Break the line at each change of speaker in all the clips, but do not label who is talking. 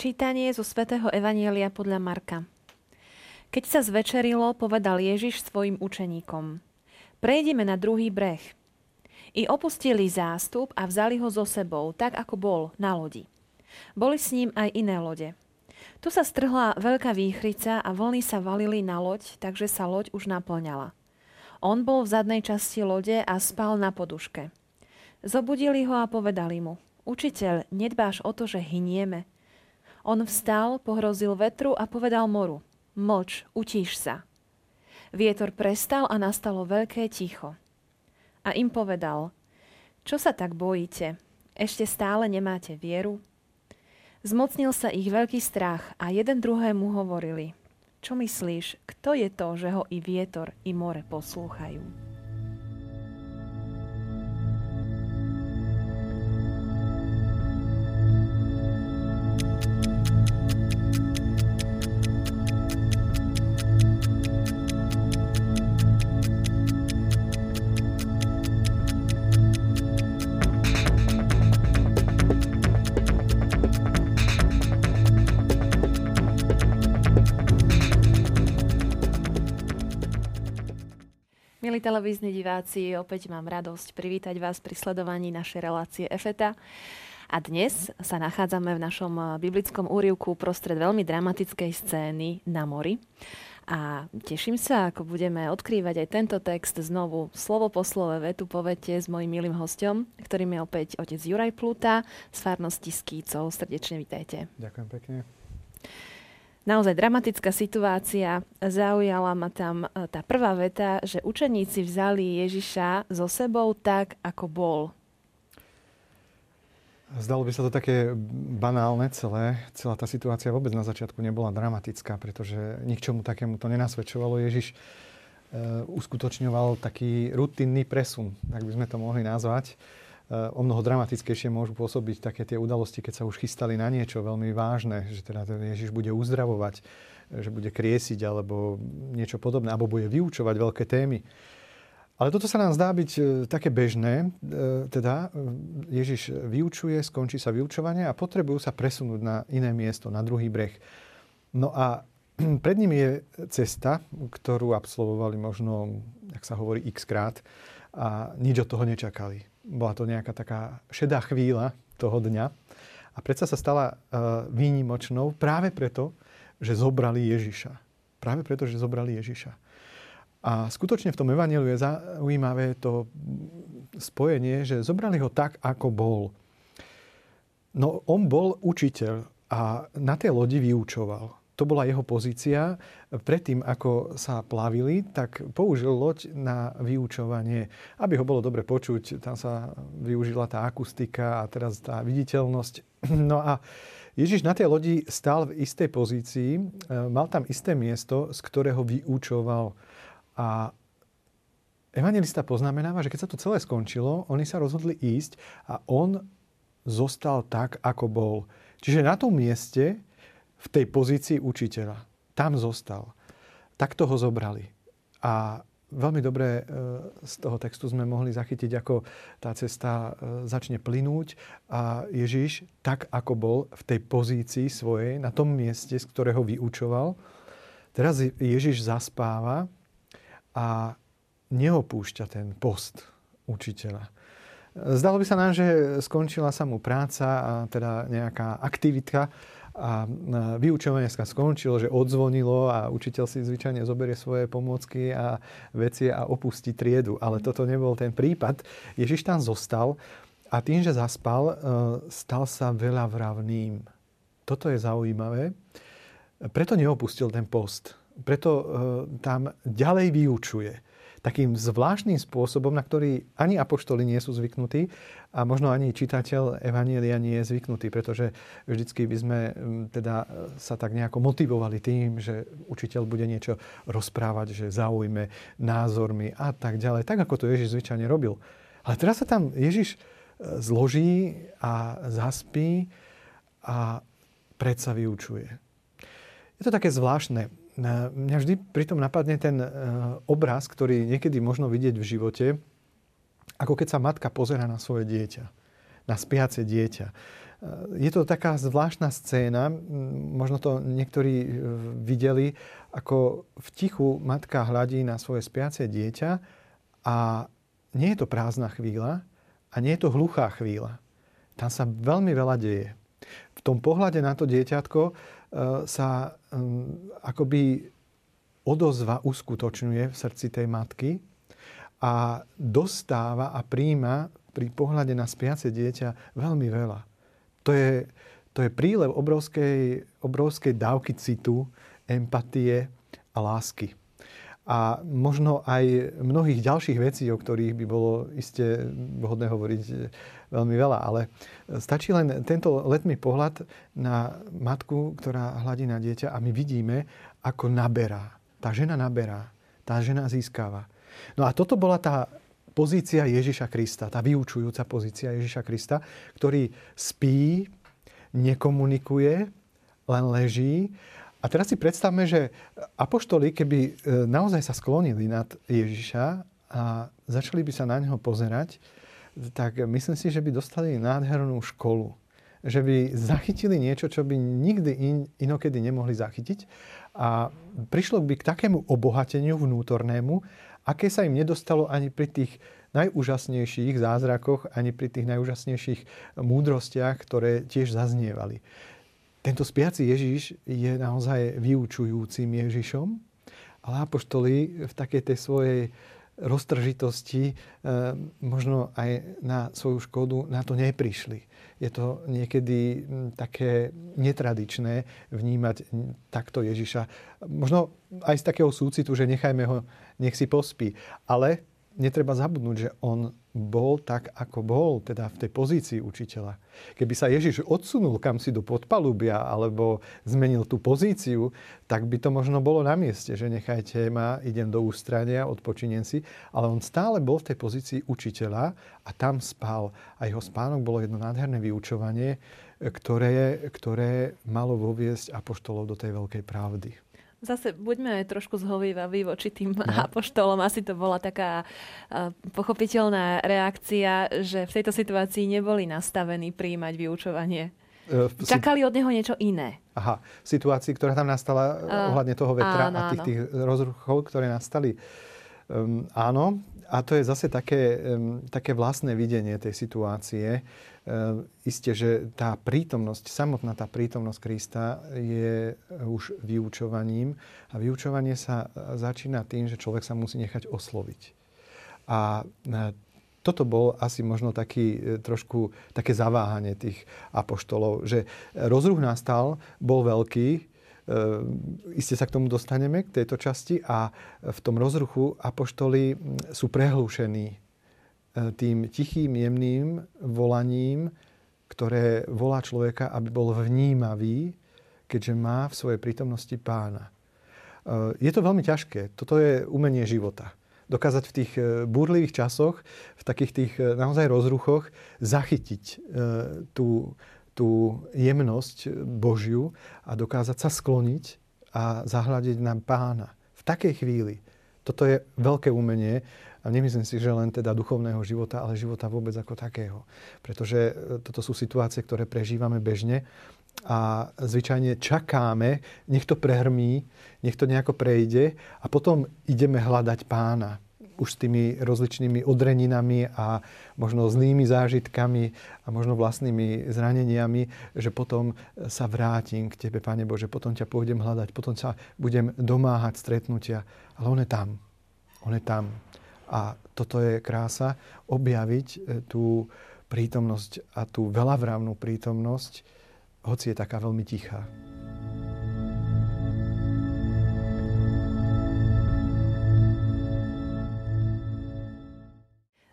Čítanie zo svätého Evanielia podľa Marka. Keď sa zvečerilo, povedal Ježiš svojim učeníkom. Prejdeme na druhý breh. I opustili zástup a vzali ho so sebou, tak ako bol, na lodi. Boli s ním aj iné lode. Tu sa strhla veľká výchrica a vlny sa valili na loď, takže sa loď už naplňala. On bol v zadnej časti lode a spal na poduške. Zobudili ho a povedali mu, učiteľ, nedbáš o to, že hynieme – on vstal, pohrozil vetru a povedal moru. Moč, utíš sa. Vietor prestal a nastalo veľké ticho. A im povedal, čo sa tak bojíte? Ešte stále nemáte vieru? Zmocnil sa ich veľký strach a jeden druhému hovorili, čo myslíš, kto je to, že ho i vietor, i more poslúchajú? Milí televízni diváci, opäť mám radosť privítať vás pri sledovaní našej relácie EFETA. A dnes sa nachádzame v našom biblickom úrivku prostred veľmi dramatickej scény na mori. A teším sa, ako budeme odkrývať aj tento text znovu slovo po slove, vetu po vete s mojim milým hostom, ktorým je opäť otec Juraj Pluta z farnosti Skýcov. Srdečne vítajte.
Ďakujem pekne
naozaj dramatická situácia. Zaujala ma tam e, tá prvá veta, že učeníci vzali Ježiša so sebou tak, ako bol.
Zdalo by sa to také banálne celé. Celá tá situácia vôbec na začiatku nebola dramatická, pretože ničomu takému to nenasvedčovalo. Ježiš e, uskutočňoval taký rutinný presun, tak by sme to mohli nazvať. Eh, o mnoho dramatickejšie môžu pôsobiť také tie udalosti, keď sa už chystali na niečo veľmi vážne, že teda Ježiš bude uzdravovať, eh, že bude kriesiť alebo niečo podobné, alebo bude vyučovať veľké témy. Ale toto sa nám zdá byť eh, také bežné, teda Ježiš vyučuje, skončí sa vyučovanie a potrebujú sa presunúť na iné miesto, na druhý breh. No a pred ním je cesta, ktorú absolvovali možno, ak sa hovorí, x krát a nič od toho nečakali bola to nejaká taká šedá chvíľa toho dňa. A predsa sa stala uh, výnimočnou práve preto, že zobrali Ježiša. Práve preto, že zobrali Ježiša. A skutočne v tom evaníliu je zaujímavé to spojenie, že zobrali ho tak, ako bol. No on bol učiteľ a na tej lodi vyučoval to bola jeho pozícia. Predtým, ako sa plavili, tak použil loď na vyučovanie, aby ho bolo dobre počuť. Tam sa využila tá akustika a teraz tá viditeľnosť. No a Ježiš na tej lodi stál v istej pozícii, e, mal tam isté miesto, z ktorého vyučoval. A evangelista poznamenáva, že keď sa to celé skončilo, oni sa rozhodli ísť a on zostal tak, ako bol. Čiže na tom mieste, v tej pozícii učiteľa. Tam zostal. Takto ho zobrali. A veľmi dobre e, z toho textu sme mohli zachytiť, ako tá cesta e, začne plynúť a Ježiš, tak ako bol v tej pozícii svojej, na tom mieste, z ktorého vyučoval, teraz Ježiš zaspáva a neopúšťa ten post učiteľa. Zdalo by sa nám, že skončila sa mu práca a teda nejaká aktivita, a vyučovanie sa skončilo, že odzvonilo a učiteľ si zvyčajne zoberie svoje pomôcky a veci a opustí triedu. Ale toto nebol ten prípad. Ježiš tam zostal a tým, že zaspal, e, stal sa veľa vravným. Toto je zaujímavé. Preto neopustil ten post. Preto e, tam ďalej vyučuje takým zvláštnym spôsobom, na ktorý ani apoštoli nie sú zvyknutí a možno ani čitateľ Evanielia nie je zvyknutý, pretože vždycky by sme teda sa tak nejako motivovali tým, že učiteľ bude niečo rozprávať, že zaujme názormi a tak ďalej, tak ako to Ježiš zvyčajne robil. Ale teraz sa tam Ježiš e, zloží a zaspí a predsa vyučuje. Je to také zvláštne. Mňa vždy pritom napadne ten e, obraz, ktorý niekedy možno vidieť v živote, ako keď sa matka pozera na svoje dieťa, na spiace dieťa. je to taká zvláštna scéna, možno to niektorí videli, ako v tichu matka hľadí na svoje spiace dieťa a nie je to prázdna chvíľa a nie je to hluchá chvíľa. Tam sa veľmi veľa deje. V tom pohľade na to dieťatko sa akoby odozva uskutočňuje v srdci tej matky a dostáva a príjma pri pohľade na spiace dieťa veľmi veľa. To je, to je prílev obrovskej, obrovskej dávky citu, empatie a lásky. A možno aj mnohých ďalších vecí, o ktorých by bolo iste vhodné hovoriť veľmi veľa. Ale stačí len tento letný pohľad na matku, ktorá hladí na dieťa a my vidíme, ako naberá. Tá žena naberá. Tá žena získava. No a toto bola tá pozícia Ježiša Krista, tá vyučujúca pozícia Ježiša Krista, ktorý spí, nekomunikuje, len leží. A teraz si predstavme, že apoštoli, keby e, naozaj sa sklonili nad Ježiša a začali by sa na neho pozerať, tak myslím si, že by dostali nádhernú školu. Že by zachytili niečo, čo by nikdy in, inokedy nemohli zachytiť. A prišlo by k takému obohateniu vnútornému, aké sa im nedostalo ani pri tých najúžasnejších zázrakoch, ani pri tých najúžasnejších múdrostiach, ktoré tiež zaznievali. Tento spiaci Ježiš je naozaj vyučujúcim Ježišom, ale apoštoli v takej tej svojej roztržitosti e, možno aj na svoju škodu na to neprišli. Je to niekedy také netradičné vnímať takto Ježiša. Možno aj z takého súcitu, že nechajme ho, nech si pospí. Ale netreba zabudnúť, že on bol tak, ako bol, teda v tej pozícii učiteľa. Keby sa Ježiš odsunul kam si do podpalubia alebo zmenil tú pozíciu, tak by to možno bolo na mieste, že nechajte ma, idem do ústrania, odpočiniem si. Ale on stále bol v tej pozícii učiteľa a tam spal. A jeho spánok bolo jedno nádherné vyučovanie, ktoré, ktoré malo voviesť apoštolov do tej veľkej pravdy.
Zase buďme aj trošku zhovývaví voči tým no. apoštolom. Asi to bola taká uh, pochopiteľná reakcia, že v tejto situácii neboli nastavení príjmať vyučovanie. Uh, Čakali od neho niečo iné.
Aha, v situácii, ktorá tam nastala uh, ohľadne toho vetra áno, a tých, tých rozruchov, ktoré nastali. Um, áno, a to je zase také, um, také vlastné videnie tej situácie. Ehm, isté, že tá prítomnosť, samotná tá prítomnosť Krista je už vyučovaním a vyučovanie sa začína tým, že človek sa musí nechať osloviť. A toto bol asi možno taký trošku také zaváhanie tých apoštolov, že rozruch nastal, bol veľký, iste sa k tomu dostaneme, k tejto časti a v tom rozruchu apoštoli sú prehlúšení tým tichým, jemným volaním, ktoré volá človeka, aby bol vnímavý, keďže má v svojej prítomnosti pána. E, je to veľmi ťažké. Toto je umenie života. Dokázať v tých e, búrlivých časoch, v takých tých naozaj rozruchoch, zachytiť tú, tú jemnosť Božiu a dokázať sa skloniť a zahľadiť na pána. V takej chvíli. Toto je veľké umenie a nemyslím si, že len teda duchovného života, ale života vôbec ako takého. Pretože e, toto sú situácie, ktoré prežívame bežne a zvyčajne čakáme, nech to prehrmí, nech to nejako prejde a potom ideme hľadať pána už s tými rozličnými odreninami a možno zlými zážitkami a možno vlastnými zraneniami, že potom sa vrátim k Tebe, Pane Bože, potom ťa pôjdem hľadať, potom sa budem domáhať stretnutia. Ale on je tam. On je tam. A toto je krása, objaviť e, tú prítomnosť a tú veľavrávnu prítomnosť, hoci je taká veľmi tichá.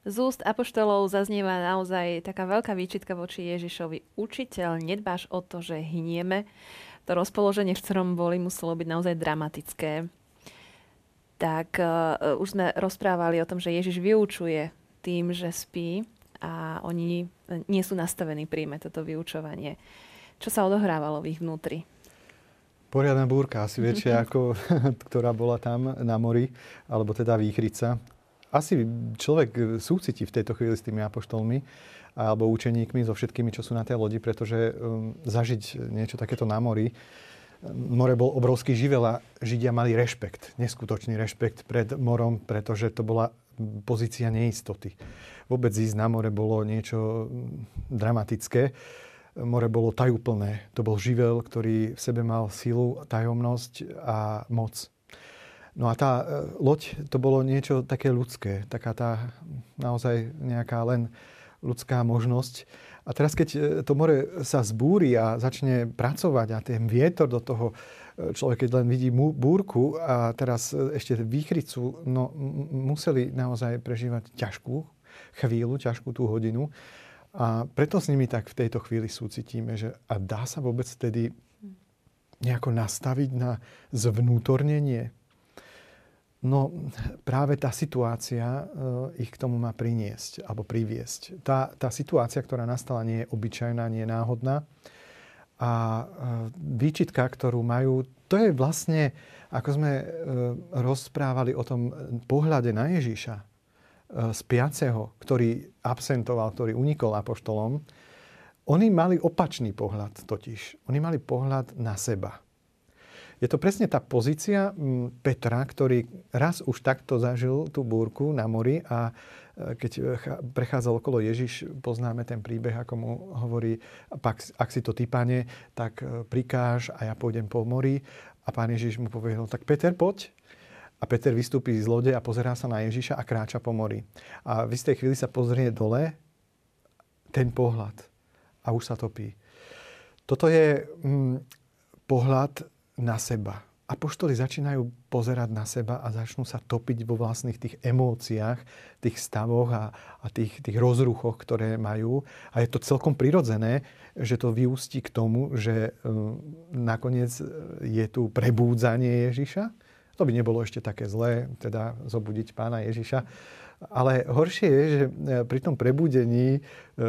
Z úst apoštolov zaznieva naozaj taká veľká výčitka voči Ježišovi. Učiteľ, nedbáš o to, že hynieme. To rozpoloženie, v ktorom boli, muselo byť naozaj dramatické tak uh, už sme rozprávali o tom, že Ježiš vyučuje tým, že spí a oni nie sú nastavení príjme toto vyučovanie. Čo sa odohrávalo v ich vnútri?
Poriadna búrka, asi väčšia ako ktorá bola tam na mori, alebo teda výchrica. Asi človek súciti v tejto chvíli s tými apoštolmi alebo učeníkmi, so všetkými, čo sú na tej lodi, pretože um, zažiť niečo takéto na mori, more bol obrovský živel a Židia mali rešpekt, neskutočný rešpekt pred morom, pretože to bola pozícia neistoty. Vôbec ísť na more bolo niečo dramatické. More bolo tajúplné. To bol živel, ktorý v sebe mal silu, tajomnosť a moc. No a tá e, loď, to bolo niečo také ľudské, taká tá naozaj nejaká len ľudská možnosť. A teraz, keď e, to more sa zbúri a začne pracovať a ten vietor do toho, e, človek keď len vidí búrku a teraz ešte výchricu, no museli naozaj prežívať ťažkú chvíľu, ťažkú tú hodinu. A preto s nimi tak v tejto chvíli súcitíme, že a dá sa vôbec tedy nejako nastaviť na zvnútornenie No práve tá situácia eh, ich k tomu má priniesť alebo priviesť. Tá, tá situácia, ktorá nastala, nie je obyčajná, nie je náhodná. A eh, výčitka, ktorú majú, to je vlastne, ako sme eh, rozprávali o tom pohľade na Ježíša, spiaceho, ktorý absentoval, ktorý unikol apoštolom, oni mali opačný pohľad totiž. Oni mali pohľad na seba. Je to presne tá pozícia mm, Petra, ktorý raz už takto zažil tú búrku na mori a e, keď prechádzal okolo Ježiš, poznáme ten príbeh, ako mu hovorí, ak si to ty, pane, tak e, prikáž a ja pôjdem po mori. A pán Ježiš mu povedal, tak Peter, poď. A Peter vystúpi z lode a pozerá sa na Ježiša a kráča po mori. A v istej chvíli sa pozrie dole ten pohľad a už sa topí. Toto je mm, pohľad na seba. Apoštoli začínajú pozerať na seba a začnú sa topiť vo vlastných tých emóciách, tých stavoch a, a tých, tých rozruchoch, ktoré majú. A je to celkom prirodzené, že to vyústi k tomu, že um, nakoniec je tu prebúdzanie Ježiša. To by nebolo ešte také zlé, teda zobudiť pána Ježiša ale horšie je, že e, pri tom prebudení e,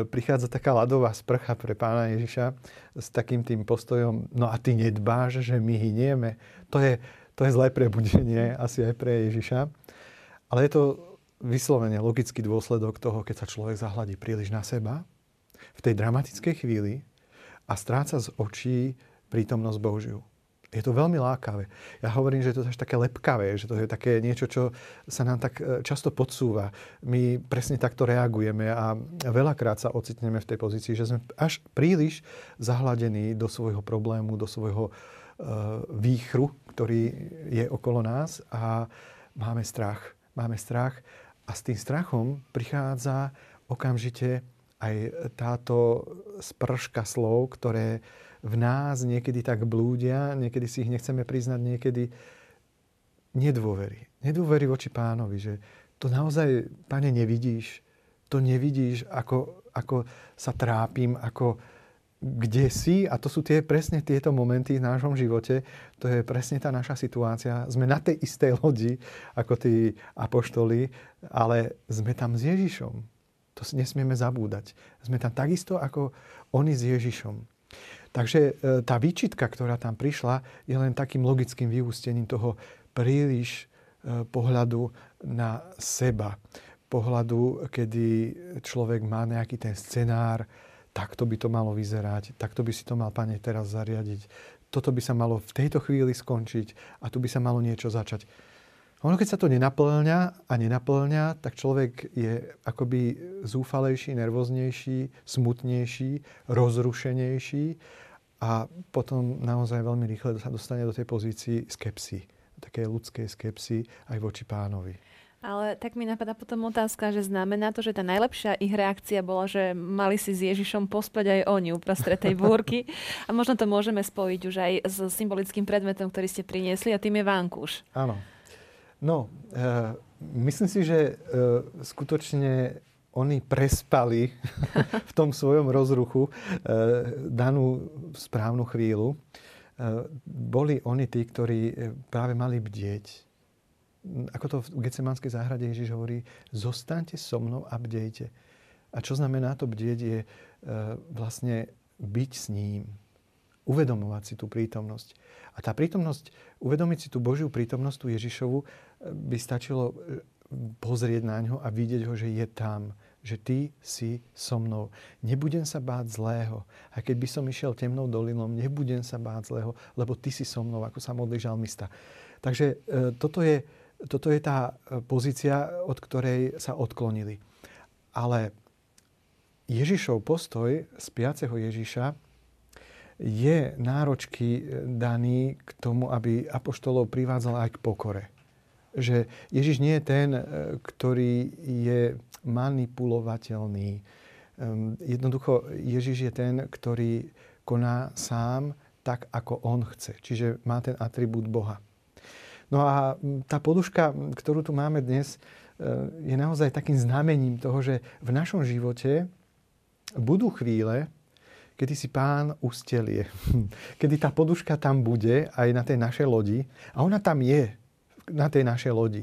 prichádza taká ľadová sprcha pre pána Ježiša s takým tým postojom, no a ty nedbáš, že my hynieme. To je, to je zlé prebudenie asi aj pre Ježiša. Ale je to vyslovene logický dôsledok toho, keď sa človek zahladí príliš na seba v tej dramatickej chvíli a stráca z očí prítomnosť Božiu je to veľmi lákavé. Ja hovorím, že je to až také lepkavé, že to je také niečo, čo sa nám tak e, často podsúva. My presne takto reagujeme a veľakrát sa ocitneme v tej pozícii, že sme až príliš zahladení do svojho problému, do svojho uh, výchru, ktorý je okolo nás a máme strach. Máme strach a s tým strachom prichádza okamžite aj táto sprška slov, ktoré v nás niekedy tak blúdia, niekedy si ich nechceme priznať, niekedy nedôvery. Nedôvery voči pánovi, že to naozaj, pane, nevidíš. To nevidíš, ako, ako sa trápim, ako kde si, a to sú tie, presne tieto momenty v nášom živote, to je presne tá naša situácia. Sme na tej istej lodi, ako tí apoštoli, ale sme tam s Ježišom. To si nesmieme zabúdať. Sme tam takisto, ako oni s Ježišom. Takže e, tá výčitka, ktorá tam prišla, je len takým logickým vyústením toho príliš e, pohľadu na seba. Pohľadu, kedy človek má nejaký ten scenár, takto by to malo vyzerať, takto by si to mal, pane, teraz zariadiť. Toto by sa malo v tejto chvíli skončiť a tu by sa malo niečo začať. Ono, keď sa to nenaplňa a nenaplňa, tak človek je akoby zúfalejší, nervóznejší, smutnejší, rozrušenejší a potom naozaj veľmi rýchle sa dostane do tej pozícii skepsy, také ľudskej skepsy aj voči pánovi.
Ale tak mi napadá potom otázka, že znamená to, že tá najlepšia ich reakcia bola, že mali si s Ježišom pospať aj oni uprostred tej búrky. A možno to môžeme spojiť už aj s symbolickým predmetom, ktorý ste priniesli a tým je vankúš.
Áno. No, e, myslím si, že e, skutočne oni prespali v tom svojom rozruchu e, danú správnu chvíľu. E, boli oni tí, ktorí práve mali bdieť. Ako to v Gecemanskej záhrade Ježiš hovorí, zostaňte so mnou a bdejte. A čo znamená to bdieť je e, vlastne byť s ním. Uvedomovať si tú prítomnosť. A tá prítomnosť, uvedomiť si tú Božiu prítomnosť, tú Ježišovu, by stačilo e, pozrieť na ňo a vidieť ho, že je tam, že ty si so mnou. Nebudem sa báť zlého. A keď by som išiel temnou dolinou, nebudem sa báť zlého, lebo ty si so mnou, ako sa modlí žalmista. Takže e, toto je, toto je tá pozícia, od ktorej sa odklonili. Ale Ježišov postoj spiaceho Ježiša je náročky daný k tomu, aby apoštolov privádzal aj k pokore že Ježiš nie je ten, e, ktorý je manipulovateľný. Jednoducho Ježiš je ten, ktorý koná sám tak, ako on chce. Čiže má ten atribút Boha. No a tá poduška, ktorú tu máme dnes, e, je naozaj takým znamením toho, že v našom živote budú chvíle, kedy si pán ustelie. Kedy tá poduška tam bude aj na tej našej lodi. A ona tam je na tej našej lodi.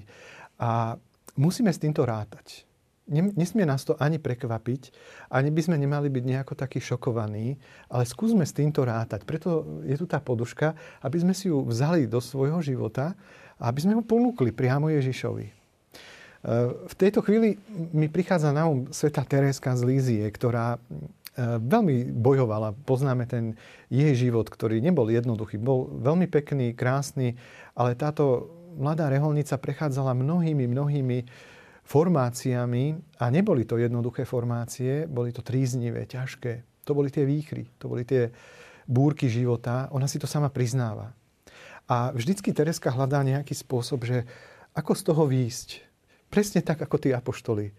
A musíme s týmto rátať. Nesmie nás to ani prekvapiť, ani by sme nemali byť nejako takí šokovaní, ale skúsme s týmto rátať. Preto je tu tá poduška, aby sme si ju vzali do svojho života a aby sme ho ponúkli priamo Ježišovi. E, v tejto chvíli mi prichádza na um sveta Tereska z Lízie, ktorá veľmi bojovala. Poznáme ten jej život, ktorý nebol jednoduchý. Bol veľmi pekný, krásny, ale táto mladá reholnica prechádzala mnohými, mnohými formáciami a neboli to jednoduché formácie, boli to tríznivé, ťažké. To boli tie výchry, to boli tie búrky života. Ona si to sama priznáva. A vždycky Tereska hľadá nejaký spôsob, že ako z toho výjsť. Presne tak, ako tí apoštoli.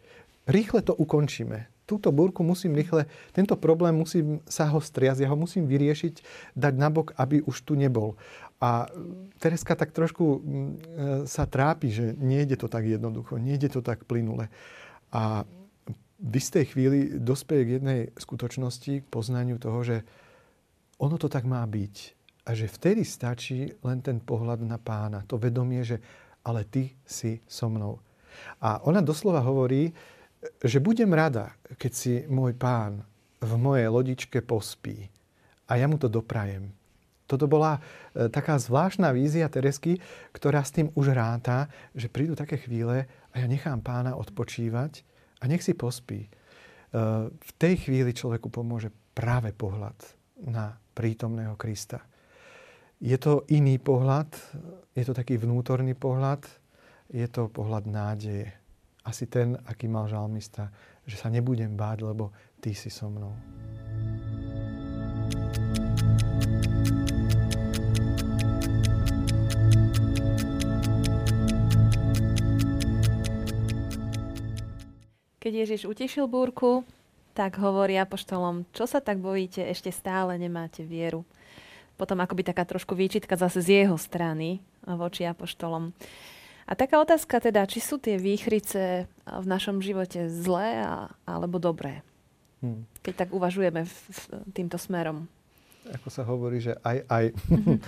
Rýchle to ukončíme. Túto búrku musím rýchle, tento problém musím sa ho striasť, ja ho musím vyriešiť, dať nabok, aby už tu nebol. A Tereska tak trošku mm, e, sa trápi, že nejde to tak jednoducho, nejde to tak plynule. A v istej chvíli dospeje k jednej skutočnosti, k poznaniu toho, že ono to tak má byť. A že vtedy stačí len ten pohľad na pána, to vedomie, že ale ty si so mnou. A ona doslova hovorí, že budem rada, keď si môj pán v mojej lodičke pospí. A ja mu to doprajem. Toto bola e, taká zvláštna vízia Teresky, ktorá s tým už ráta, že prídu také chvíle a ja nechám pána odpočívať a nech si pospí. E, v tej chvíli človeku pomôže práve pohľad na prítomného Krista. Je to iný pohľad, je to taký vnútorný pohľad, je to pohľad nádeje. Asi ten, aký mal žalmista, že sa nebudem báť, lebo ty si so mnou.
Keď Ježiš utišil búrku, tak hovorí apoštolom, čo sa tak bojíte, ešte stále nemáte vieru. Potom akoby taká trošku výčitka zase z jeho strany voči apoštolom. A taká otázka teda, či sú tie výchrice v našom živote zlé a, alebo dobré? Hmm. Keď tak uvažujeme v, v, týmto smerom.
Ako sa hovorí, že aj, aj. Mm-hmm.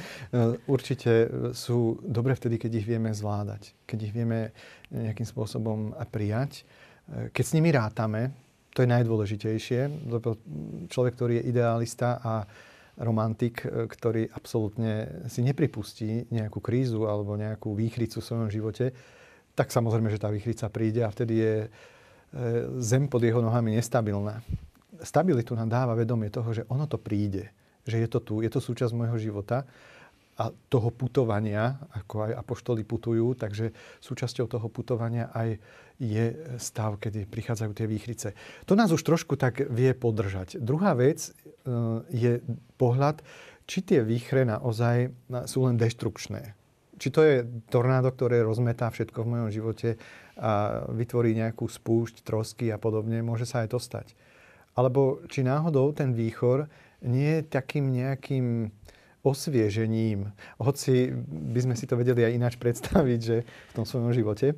Určite sú dobre vtedy, keď ich vieme zvládať. Keď ich vieme nejakým spôsobom prijať keď s nimi rátame, to je najdôležitejšie, lebo človek, ktorý je idealista a romantik, ktorý absolútne si nepripustí nejakú krízu alebo nejakú výchricu v svojom živote, tak samozrejme, že tá výchrica príde a vtedy je e, zem pod jeho nohami nestabilná. Stabilitu nám dáva vedomie toho, že ono to príde, že je to tu, je to súčasť môjho života a toho putovania, ako aj apoštoli putujú, takže súčasťou toho putovania aj je stav, kedy prichádzajú tie výchrice. To nás už trošku tak vie podržať. Druhá vec e, je pohľad, či tie výchre naozaj sú len deštrukčné. Či to je tornádo, ktoré rozmetá všetko v mojom živote a vytvorí nejakú spúšť, trosky a podobne, môže sa aj to stať. Alebo či náhodou ten výchor nie je takým nejakým osviežením, hoci by sme si to vedeli aj ináč predstaviť, že v tom svojom živote.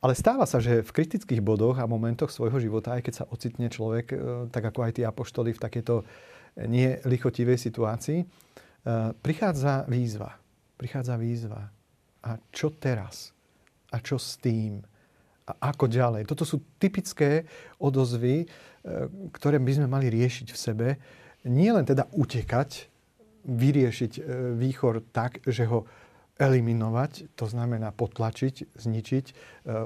Ale stáva sa, že v kritických bodoch a momentoch svojho života, aj keď sa ocitne človek, e, tak ako aj tí apoštoli v takéto nelichotivej situácii, e, prichádza výzva. Prichádza výzva. A čo teraz? A čo s tým? A ako ďalej? Toto sú typické odozvy, e, ktoré by sme mali riešiť v sebe. Nie len teda utekať, vyriešiť výchor tak, že ho eliminovať, to znamená potlačiť, zničiť, e,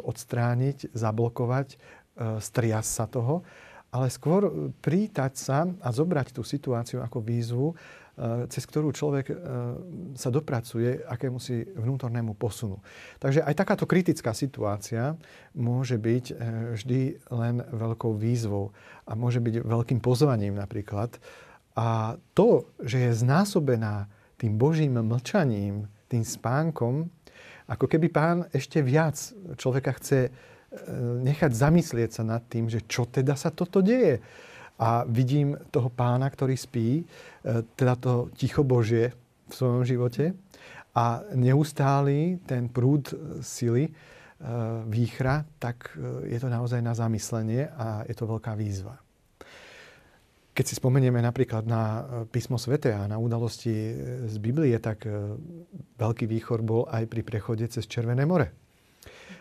odstrániť, zablokovať striasť sa toho, ale skôr prítať sa a zobrať tú situáciu ako výzvu, cez ktorú človek sa dopracuje akému si vnútornému posunu. Takže aj takáto kritická situácia môže byť vždy len veľkou výzvou a môže byť veľkým pozvaním napríklad. A to, že je znásobená tým Božím mlčaním, tým spánkom, ako keby pán ešte viac človeka chce nechať zamyslieť sa nad tým, že čo teda sa toto deje a vidím toho pána, ktorý spí, e, teda to ticho Božie v svojom živote a neustály ten prúd sily, e, výchra, tak e, je to naozaj na zamyslenie a je to veľká výzva. Keď si spomenieme napríklad na písmo svete a na udalosti z Biblie, tak veľký výchor bol aj pri prechode cez Červené more.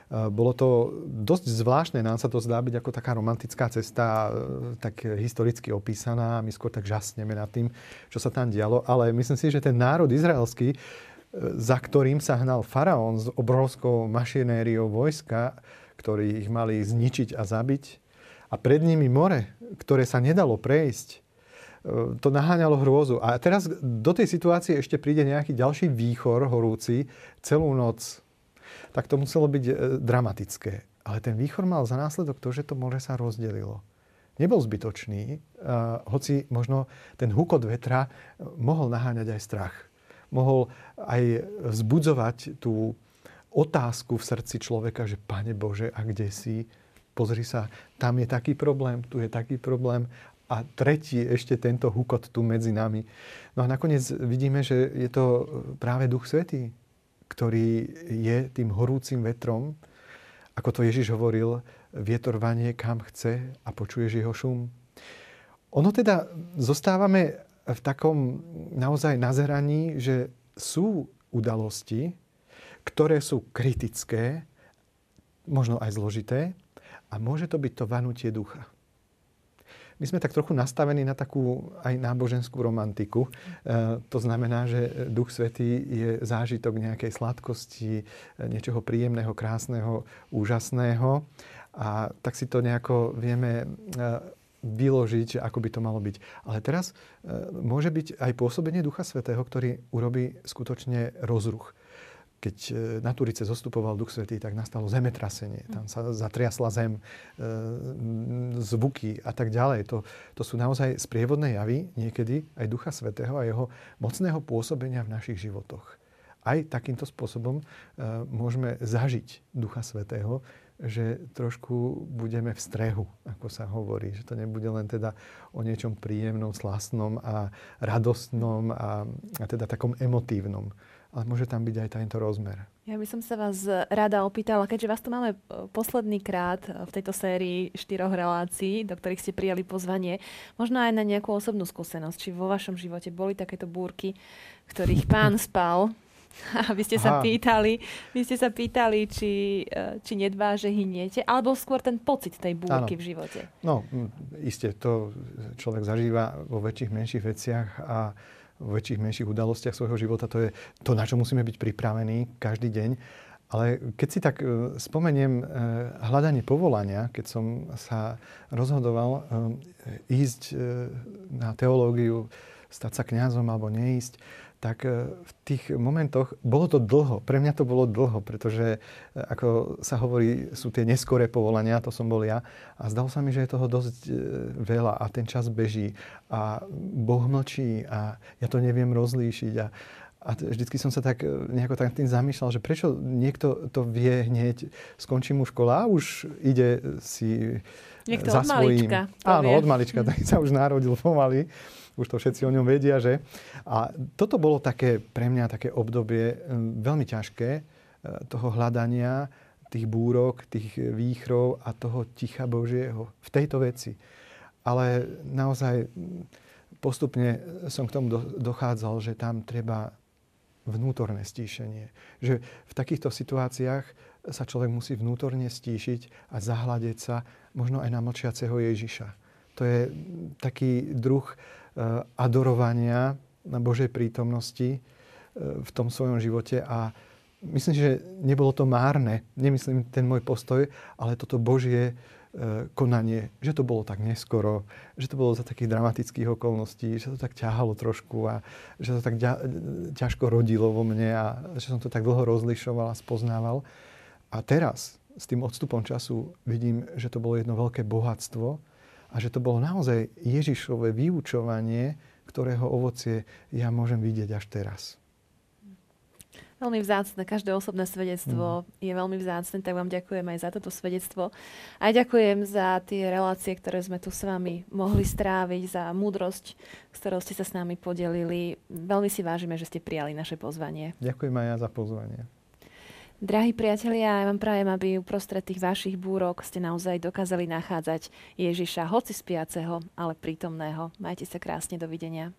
Bolo to dosť zvláštne, nám sa to zdá byť ako taká romantická cesta, tak historicky opísaná. My skôr tak žasneme nad tým, čo sa tam dialo. Ale myslím si, že ten národ izraelský, za ktorým sa hnal faraón s obrovskou mašinériou vojska, ktorí ich mali zničiť a zabiť, a pred nimi more, ktoré sa nedalo prejsť, e, to naháňalo hrôzu. A teraz do tej situácie ešte príde nejaký ďalší výchor horúci celú noc tak to muselo byť e, dramatické. Ale ten výchor mal za následok to, že to more sa rozdelilo. Nebol zbytočný, hoci možno ten hukot vetra e, mohol naháňať aj strach. Mohol aj vzbudzovať tú otázku v srdci človeka, že Pane Bože, a kde si? Pozri sa, tam je taký problém, tu je taký problém a tretí ešte tento hukot tu medzi nami. No a nakoniec vidíme, že je to práve Duch Svetý, ktorý je tým horúcim vetrom, ako to Ježiš hovoril, vietor vanie kam chce a počuješ jeho šum. Ono teda zostávame v takom naozaj nazeraní, že sú udalosti, ktoré sú kritické, možno aj zložité a môže to byť to vanutie ducha my sme tak trochu nastavení na takú aj náboženskú romantiku. E, to znamená, že Duch Svetý je zážitok nejakej sladkosti, e, niečoho príjemného, krásneho, úžasného. A tak si to nejako vieme e, vyložiť, ako by to malo byť. Ale teraz môže byť aj pôsobenie Ducha Svetého, ktorý urobí skutočne rozruch keď e, na Turice zostupoval Duch Svetý, tak nastalo zemetrasenie. Tam sa zatriasla zem, e, zvuky a tak ďalej. To, to sú naozaj sprievodné javy, niekedy aj Ducha Svetého a jeho mocného pôsobenia v našich životoch. Aj takýmto spôsobom e, môžeme zažiť Ducha Svetého, že trošku budeme v strehu, ako sa hovorí. Že to nebude len teda o niečom príjemnom, slastnom a radostnom a, a teda takom emotívnom ale môže tam byť aj tento rozmer.
Ja by som sa vás rada opýtala, keďže vás tu máme e, posledný krát v tejto sérii štyroch relácií, do ktorých ste prijali pozvanie, možno aj na nejakú osobnú skúsenosť, či vo vašom živote boli takéto búrky, ktorých pán spal a vy ste Aha. sa pýtali, vy ste sa pýtali, či, e, či nedbá, že hyniete, alebo skôr ten pocit tej búrky ano. v živote.
No, iste, to človek zažíva vo väčších, menších veciach a väčších, menších udalostiach svojho života. To je to, na čo musíme byť pripravení každý deň. Ale keď si tak e, spomeniem e, hľadanie povolania, keď som sa rozhodoval e, ísť na teológiu, stať sa kňazom alebo neísť, tak e, v tých momentoch, bolo to dlho, pre mňa to bolo dlho, pretože, e, ako sa hovorí, sú tie neskoré povolania, to som bol ja, a zdalo sa mi, že je toho dosť e, veľa a ten čas beží a Boh mlčí a ja to neviem rozlíšiť a, a vždycky som sa tak nejako tak tým zamýšľal, že prečo niekto to vie hneď, skončí mu škola a už ide si
Niekto za od svojím... malička.
Áno, od malička, tak sa už narodil pomaly už to všetci o ňom vedia, že? A toto bolo také pre mňa také obdobie veľmi ťažké e, toho hľadania tých búrok, tých výchrov a toho ticha Božieho v tejto veci. Ale naozaj postupne som k tomu dochádzal, že tam treba vnútorné stíšenie. Že v takýchto situáciách sa človek musí vnútorne stíšiť a zahľadeť sa možno aj na mlčiaceho Ježiša. To je taký druh Eh, adorovania na Božej prítomnosti eh, v tom svojom živote a myslím, že nebolo to márne, nemyslím ten môj postoj, ale toto Božie konanie, že to bolo tak neskoro, že to bolo za takých dramatických okolností, že to tak ťahalo trošku a že to tak ťažko rodilo vo mne a že som to tak dlho rozlišoval a spoznával. A teraz s tým odstupom času vidím, že to bolo jedno veľké bohatstvo a že to bolo naozaj Ježišové vyučovanie, ktorého ovocie ja môžem vidieť až teraz.
Veľmi vzácne, každé osobné svedectvo mm. je veľmi vzácne, tak vám ďakujem aj za toto svedectvo. A ďakujem za tie relácie, ktoré sme tu s vami mohli stráviť, za múdrosť, s ktorou ste sa s nami podelili. Veľmi si vážime, že ste prijali naše pozvanie.
Ďakujem aj ja za pozvanie.
Drahí priatelia, ja vám prajem, aby uprostred tých vašich búrok ste naozaj dokázali nachádzať Ježiša, hoci spiaceho, ale prítomného. Majte sa krásne, dovidenia.